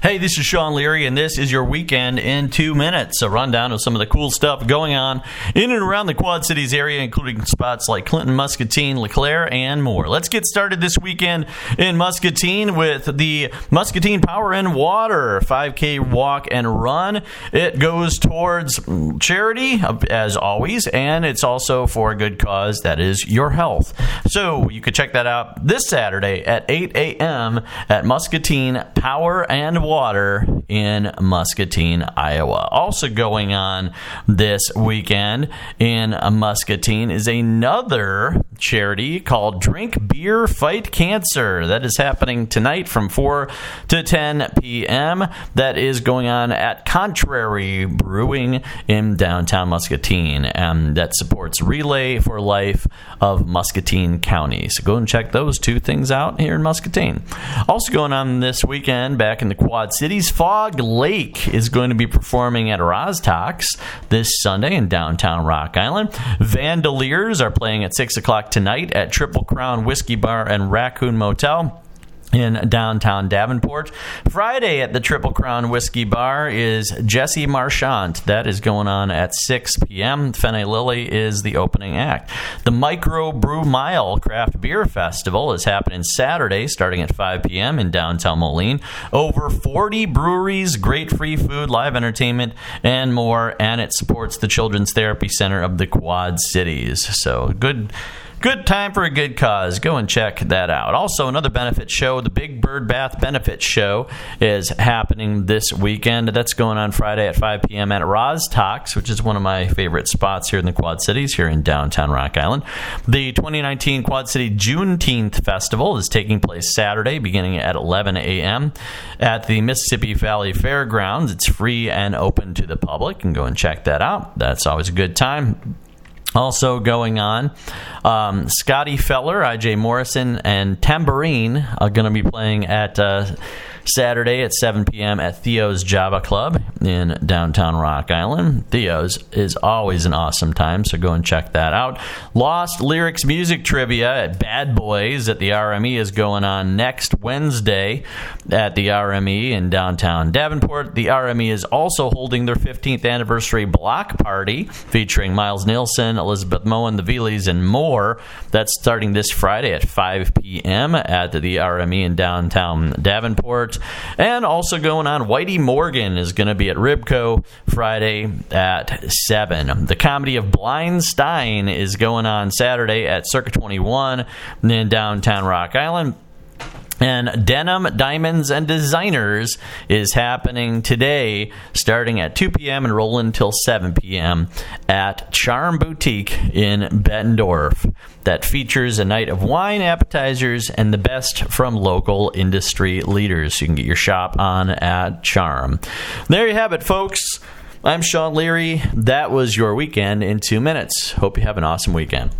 Hey, this is Sean Leary, and this is your weekend in two minutes. A rundown of some of the cool stuff going on in and around the Quad Cities area, including spots like Clinton, Muscatine, LeClaire, and more. Let's get started this weekend in Muscatine with the Muscatine Power and Water 5K walk and run. It goes towards charity, as always, and it's also for a good cause that is your health. So you can check that out this Saturday at 8 a.m. at Muscatine Power and Water in Muscatine, Iowa. Also going on this weekend in Muscatine is another charity called Drink Beer Fight Cancer. That is happening tonight from 4 to 10 p.m. That is going on at Contrary Brewing in downtown Muscatine. And that supports Relay for Life of Muscatine County. So go and check those two things out here in Muscatine. Also going on this weekend back in the Quad Cities, Fog Lake is going to be performing at Rozz-Tox this Sunday in downtown Rock Island. Vandoliers are playing at 6 o'clock tonight at Triple Crown Whiskey Bar and Raccoon Motel in downtown Davenport. Friday at the Triple Crown Whiskey Bar is Jesse Marchant. That is going on at 6 p.m. Fene Lily is the opening act. The Micro Brew Mile Craft Beer Festival is happening Saturday starting at 5 p.m. in downtown Moline. Over 40 breweries, great free food, live entertainment, and more. And it supports the Children's Therapy Center of the Quad Cities. So good Good time for a good cause. Go and check that out. Also, another benefit show, the Big Bird Bath Benefit Show, is happening this weekend. That's going on Friday at 5 p.m. at Rozz-Tox, which is one of my favorite spots here in the Quad Cities, here in downtown Rock Island. The 2019 Quad City Juneteenth Festival is taking place Saturday, beginning at 11 a.m. at the Mississippi Valley Fairgrounds. It's free and open to the public, and go and check that out. That's always a good time. Also going on, um, Scotty Feller, IJ Morrison, and Tambourine are going to be playing at uh, Saturday at 7 p.m. at Theo's Java Club in downtown Rock Island. Theo's is always an awesome time, so go and check that out. Lost Lyrics Music Trivia at Bad Boys at the RME is going on next Wednesday at the RME in downtown Davenport. The RME is also holding their 15th anniversary block party featuring Miles Nielsen, Elizabeth Moen, the Veelies, and more. That's starting this Friday at 5 p.m. at the RME in downtown Davenport. And also going on, Whitey Morgan is going to be at Ribco Friday at 7. The comedy of Blind Stein is going on Saturday at Circa 21 in downtown Rock Island. And Denim Diamonds and Designers is happening today, starting at 2 p.m. and rolling until 7 p.m. at Charm Boutique in Bettendorf. That features a night of wine, appetizers, and the best from local industry leaders. You can get your shop on at Charm. There you have it, folks. I'm Sean Leary. That was your weekend in two minutes. Hope you have an awesome weekend.